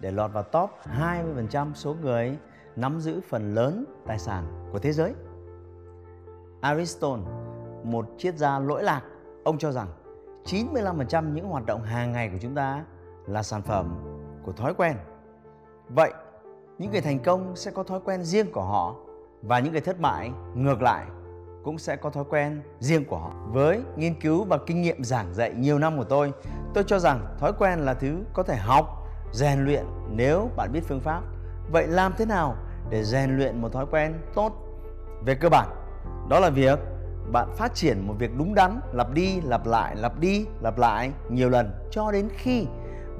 để lọt vào top 20% số người nắm giữ phần lớn tài sản của thế giới? Aristotle, một triết gia lỗi lạc, ông cho rằng 95% những hoạt động hàng ngày của chúng ta là sản phẩm của thói quen. Vậy, những người thành công sẽ có thói quen riêng của họ và những người thất bại ngược lại cũng sẽ có thói quen riêng của họ. Với nghiên cứu và kinh nghiệm giảng dạy nhiều năm của tôi, tôi cho rằng thói quen là thứ có thể học, rèn luyện nếu bạn biết phương pháp. Vậy làm thế nào để rèn luyện một thói quen tốt? Về cơ bản, đó là việc bạn phát triển một việc đúng đắn, lặp đi, lặp lại, lặp đi, lặp lại nhiều lần cho đến khi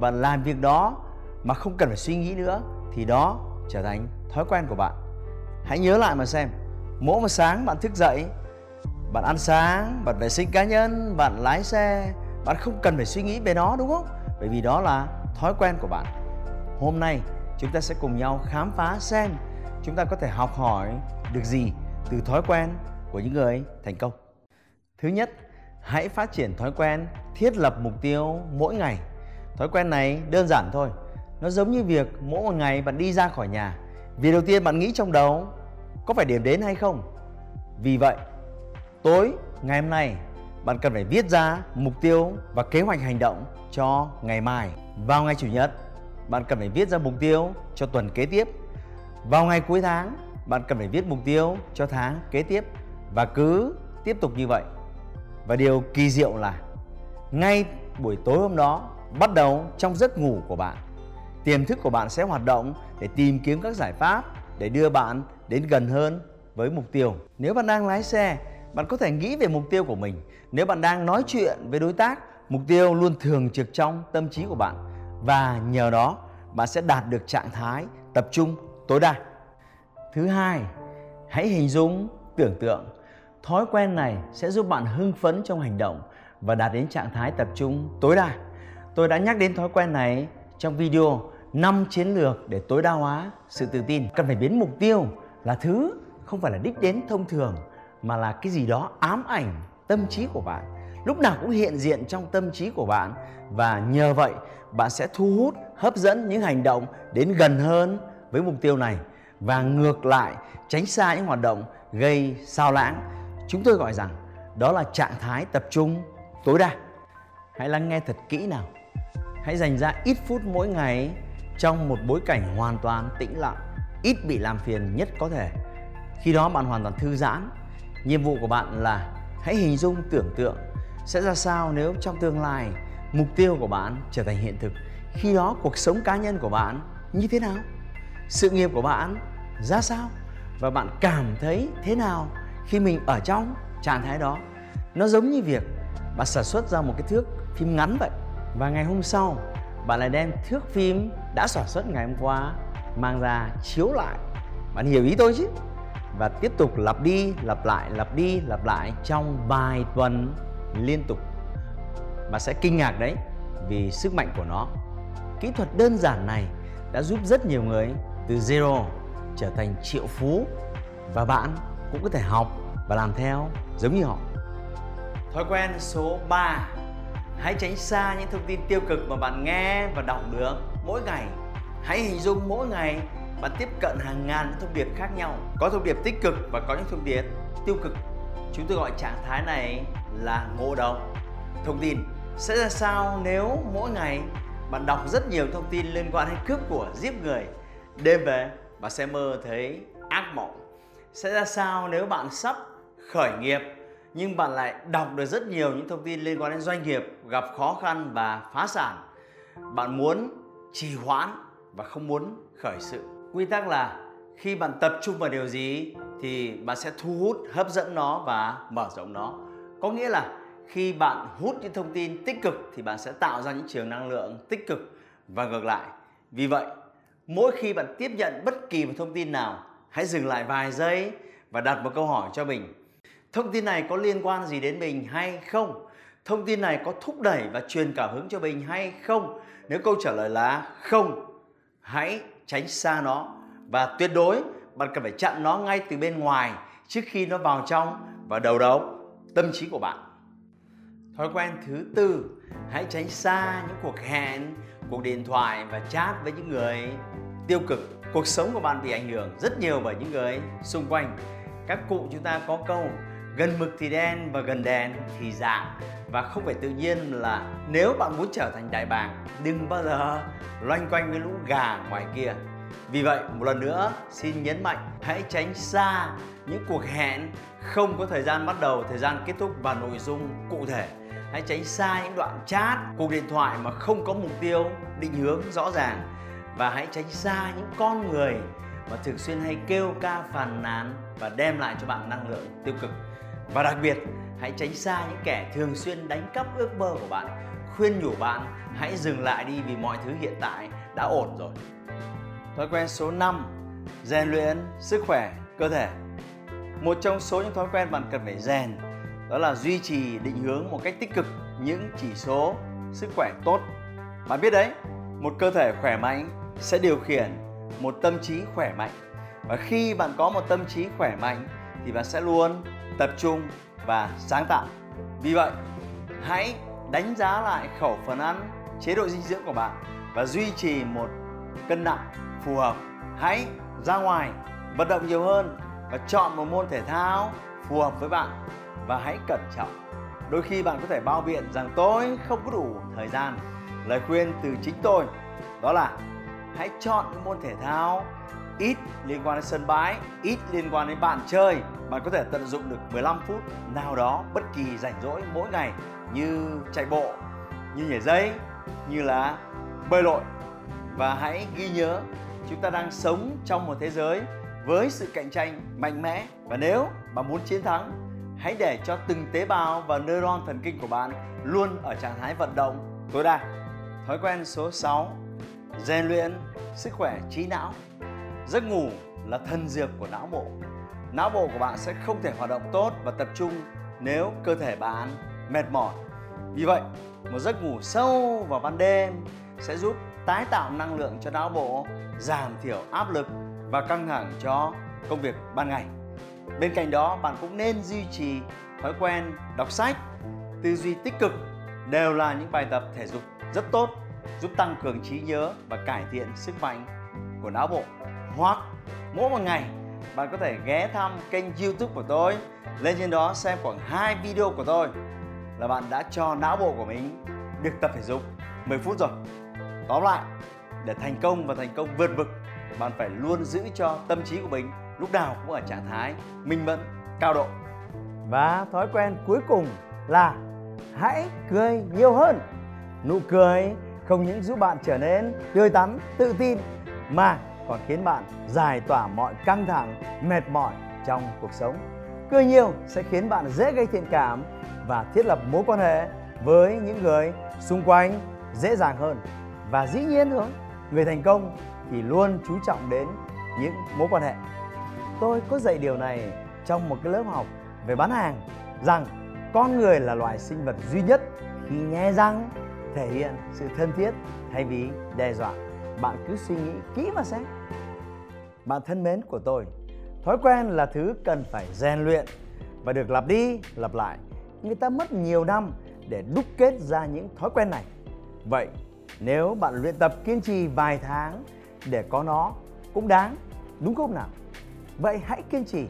bạn làm việc đó mà không cần phải suy nghĩ nữa thì đó trở thành thói quen của bạn. Hãy nhớ lại mà xem, mỗi một sáng bạn thức dậy bạn ăn sáng bạn vệ sinh cá nhân bạn lái xe bạn không cần phải suy nghĩ về nó đúng không bởi vì đó là thói quen của bạn. Hôm nay, chúng ta sẽ cùng nhau khám phá xem chúng ta có thể học hỏi được gì từ thói quen của những người thành công. Thứ nhất, hãy phát triển thói quen thiết lập mục tiêu mỗi ngày. Thói quen này đơn giản thôi, nó giống như việc mỗi một ngày bạn đi ra khỏi nhà. Việc đầu tiên bạn nghĩ trong đầu có phải điểm đến hay không? Vì vậy, tối ngày hôm nay bạn cần phải viết ra mục tiêu và kế hoạch hành động cho ngày mai. Vào ngày chủ nhật bạn cần phải viết ra mục tiêu cho tuần kế tiếp. Vào ngày cuối tháng bạn cần phải viết mục tiêu cho tháng kế tiếp và cứ tiếp tục như vậy. Và điều kỳ diệu là ngay buổi tối hôm đó bắt đầu trong giấc ngủ của bạn tiềm thức của bạn sẽ hoạt động để tìm kiếm các giải pháp để đưa bạn đến gần hơn với mục tiêu. Nếu bạn đang lái xe, bạn có thể nghĩ về mục tiêu của mình. Nếu bạn đang nói chuyện với đối tác, mục tiêu luôn thường trực trong tâm trí của bạn và nhờ đó bạn sẽ đạt được trạng thái tập trung tối đa. Thứ hai, hãy hình dung, tưởng tượng. Thói quen này sẽ giúp bạn hưng phấn trong hành động và đạt đến trạng thái tập trung tối đa. Tôi đã nhắc đến thói quen này trong video 5 chiến lược để tối đa hóa sự tự tin. Cần phải biến mục tiêu là thứ không phải là đích đến thông thường mà là cái gì đó ám ảnh tâm trí của bạn. Lúc nào cũng hiện diện trong tâm trí của bạn và nhờ vậy bạn sẽ thu hút, hấp dẫn những hành động đến gần hơn với mục tiêu này và ngược lại tránh xa những hoạt động gây sao lãng. Chúng tôi gọi rằng đó là trạng thái tập trung tối đa. Hãy lắng nghe thật kỹ nào. Hãy dành ra ít phút mỗi ngày trong một bối cảnh hoàn toàn tĩnh lặng, ít bị làm phiền nhất có thể. Khi đó bạn hoàn toàn thư giãn. Nhiệm vụ của bạn là hãy hình dung tưởng tượng sẽ ra sao nếu trong tương lai mục tiêu của bạn trở thành hiện thực. Khi đó cuộc sống cá nhân của bạn như thế nào? Sự nghiệp của bạn ra sao? Và bạn cảm thấy thế nào khi mình ở trong trạng thái đó? Nó giống như việc bạn sản xuất ra một cái thước phim ngắn vậy và ngày hôm sau, bạn lại đem thước phim đã sản xuất ngày hôm qua mang ra chiếu lại bạn hiểu ý tôi chứ và tiếp tục lặp đi, lặp lại, lặp đi, lặp lại trong vài tuần liên tục. Bạn sẽ kinh ngạc đấy, vì sức mạnh của nó. Kỹ thuật đơn giản này đã giúp rất nhiều người từ zero trở thành triệu phú. Và bạn cũng có thể học và làm theo giống như họ. Thói quen số 3 Hãy tránh xa những thông tin tiêu cực mà bạn nghe và đọc được mỗi ngày. Hãy hình dung mỗi ngày bạn tiếp cận hàng ngàn những thông điệp khác nhau. Có thông điệp tích cực và có những thông điệp tiêu cực. Chúng tôi gọi trạng thái này là ngộ độc. Thông tin sẽ ra sao nếu mỗi ngày bạn đọc rất nhiều thông tin liên quan đến cướp của, giết người. Đêm về bạn sẽ mơ thấy ác mộng. Sẽ ra sao nếu bạn sắp khởi nghiệp nhưng bạn lại đọc được rất nhiều những thông tin liên quan đến doanh nghiệp gặp khó khăn và phá sản. Bạn muốn trì hoãn và không muốn khởi sự. Quy tắc là khi bạn tập trung vào điều gì thì bạn sẽ thu hút, hấp dẫn nó và mở rộng nó. Có nghĩa là khi bạn hút những thông tin tích cực thì bạn sẽ tạo ra những trường năng lượng tích cực và ngược lại. Vì vậy, mỗi khi bạn tiếp nhận bất kỳ một thông tin nào hãy dừng lại vài giây và đặt một câu hỏi cho mình thông tin này có liên quan gì đến mình hay không thông tin này có thúc đẩy và truyền cảm hứng cho mình hay không nếu câu trả lời là không hãy tránh xa nó. Và tuyệt đối, bạn cần phải chặn nó ngay từ bên ngoài trước khi nó vào trong và đầu đầu tâm trí của bạn. Thói quen thứ tư, hãy tránh xa những cuộc hẹn, cuộc điện thoại và chat với những người tiêu cực. Cuộc sống của bạn bị ảnh hưởng rất nhiều bởi những người xung quanh. Các cụ chúng ta có câu, gần mực thì đen và gần đèn thì dạng và không phải tự nhiên là nếu bạn muốn trở thành đại bàng, đừng bao giờ loanh quanh với lũ gà ngoài kia. Vì vậy, một lần nữa, xin nhấn mạnh, hãy tránh xa những cuộc hẹn không có thời gian bắt đầu, thời gian kết thúc và nội dung cụ thể. Hãy tránh xa những đoạn chat, cuộc điện thoại mà không có mục tiêu định hướng rõ ràng. Và hãy tránh xa những con người mà thường xuyên hay kêu ca phàn nàn và đem lại cho bạn năng lượng tiêu cực. Và đặc biệt hãy tránh xa những kẻ thường xuyên đánh cắp ước mơ của bạn. Khuyên nhủ bạn, hãy dừng lại đi vì mọi thứ hiện tại đã ổn rồi. Thói quen số 5 rèn luyện sức khỏe cơ thể. Một trong số những thói quen bạn cần phải rèn, đó là duy trì định hướng một cách tích cực những chỉ số sức khỏe tốt. Bạn biết đấy, một cơ thể khỏe mạnh sẽ điều khiển một tâm trí khỏe mạnh. Và khi bạn có một tâm trí khỏe mạnh thì bạn sẽ luôn tập trung và sáng tạo. Vì vậy, hãy đánh giá lại khẩu phần ăn, chế độ dinh dưỡng của bạn và duy trì một cân nặng phù hợp. Hãy ra ngoài, vận động nhiều hơn và chọn một môn thể thao phù hợp với bạn và hãy cẩn trọng. Đôi khi bạn có thể bao biện rằng tôi không có đủ thời gian. Lời khuyên từ chính tôi đó là hãy chọn những môn thể thao ít liên quan đến sân bãi, ít liên quan đến bạn chơi. Bạn có thể tận dụng được 15 phút nào đó bất kỳ rảnh rỗi mỗi ngày như chạy bộ, như nhảy dây, như là bơi lội. Và hãy ghi nhớ chúng ta đang sống trong một thế giới với sự cạnh tranh mạnh mẽ và nếu bạn muốn chiến thắng hãy để cho từng tế bào và neuron thần kinh của bạn luôn ở trạng thái vận động tối đa. Thói quen số 6 rèn luyện sức khỏe trí não. Giấc ngủ là thần dược của não bộ. Não bộ của bạn sẽ không thể hoạt động tốt và tập trung nếu cơ thể bạn mệt mỏi. Vì vậy, một giấc ngủ sâu vào ban đêm sẽ giúp tái tạo năng lượng cho não bộ, giảm thiểu áp lực và căng thẳng cho công việc ban ngày. Bên cạnh đó, bạn cũng nên duy trì thói quen đọc sách, tư duy tích cực đều là những bài tập thể dục rất tốt giúp tăng cường trí nhớ và cải thiện sức mạnh của não bộ. Hoặc mỗi một ngày bạn có thể ghé thăm kênh YouTube của tôi, lên trên đó xem khoảng 2 video của tôi là bạn đã cho não bộ của mình được tập thể dục 10 phút rồi. Tóm lại, để thành công và thành công vượt bực bạn phải luôn giữ cho tâm trí của mình lúc nào cũng ở trạng thái minh mẫn, cao độ. Và thói quen cuối cùng là hãy cười nhiều hơn. Nụ cười không những giúp bạn trở nên tươi tắn, tự tin mà còn khiến bạn giải tỏa mọi căng thẳng, mệt mỏi trong cuộc sống. Cười nhiều sẽ khiến bạn dễ gây thiện cảm và thiết lập mối quan hệ với những người xung quanh dễ dàng hơn. Và dĩ nhiên thôi, người thành công thì luôn chú trọng đến những mối quan hệ. Tôi có dạy điều này trong một cái lớp học về bán hàng rằng con người là loài sinh vật duy nhất khi nghe răng thể hiện sự thân thiết thay vì đe dọa bạn cứ suy nghĩ kỹ mà xem. Bạn thân mến của tôi, thói quen là thứ cần phải rèn luyện và được lặp đi, lặp lại. Người ta mất nhiều năm để đúc kết ra những thói quen này. Vậy, nếu bạn luyện tập kiên trì vài tháng để có nó, cũng đáng, đúng không nào? Vậy hãy kiên trì.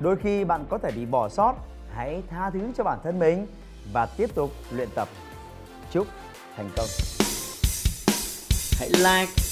Đôi khi bạn có thể bị bỏ sót, hãy tha thứ cho bản thân mình và tiếp tục luyện tập. Chúc thành công. Hãy like